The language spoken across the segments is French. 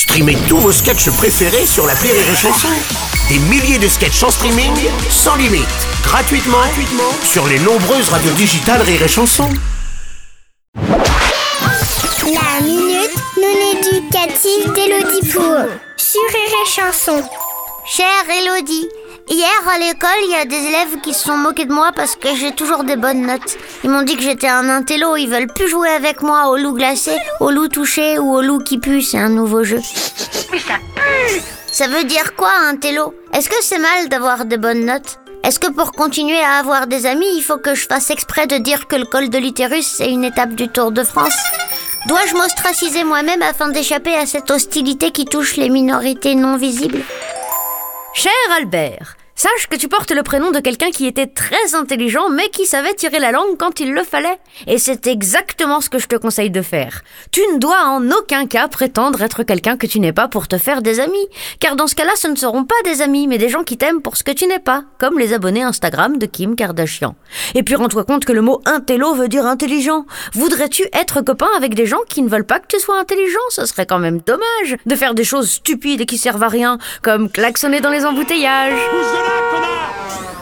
Streamez tous vos sketchs préférés sur la Rire et Chanson. Des milliers de sketchs en streaming, sans limite, gratuitement, sur les nombreuses radios digitales Rire et Chanson. La minute non éducative d'Élodie Pour sur Rire et Chanson. Chère Elodie, hier à l'école, il y a des élèves qui se sont moqués de moi parce que j'ai toujours des bonnes notes. Ils m'ont dit que j'étais un intello, ils veulent plus jouer avec moi au loup glacé, au loup touché ou au loup qui pue, c'est un nouveau jeu. Mais ça pue. Ça veut dire quoi un télo Est-ce que c'est mal d'avoir des bonnes notes? Est-ce que pour continuer à avoir des amis, il faut que je fasse exprès de dire que le col de l'utérus c'est une étape du Tour de France? Dois-je m'ostraciser moi-même afin d'échapper à cette hostilité qui touche les minorités non visibles? Cher Albert, sache que tu portes le prénom de quelqu'un qui était très intelligent mais qui savait tirer la langue quand il le fallait. Et c'est exactement ce que je te conseille de faire. Tu ne dois en aucun cas prétendre être quelqu'un que tu n'es pas pour te faire des amis. Car dans ce cas-là, ce ne seront pas des amis, mais des gens qui t'aiment pour ce que tu n'es pas, comme les abonnés Instagram de Kim Kardashian. Et puis rends-toi compte que le mot intello veut dire intelligent. Voudrais-tu être copain avec des gens qui ne veulent pas que tu sois intelligent? Ce serait quand même dommage de faire des choses stupides et qui servent à rien, comme klaxonner dans les embouteillages.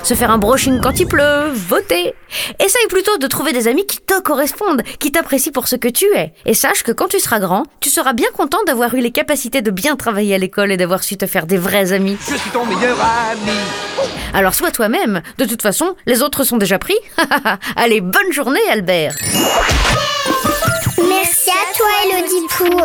Se faire un brushing quand il pleut, voter. Essaye plutôt de trouver des amis qui te correspondent, qui t'apprécient pour ce que tu es. Et sache que quand tu seras grand, tu seras bien content d'avoir eu les capacités de bien travailler à l'école et d'avoir su te faire des vrais amis. Je suis ton meilleur ami. Alors sois toi-même. De toute façon, les autres sont déjà pris. Allez, bonne journée Albert. Merci à toi, Elodie chanson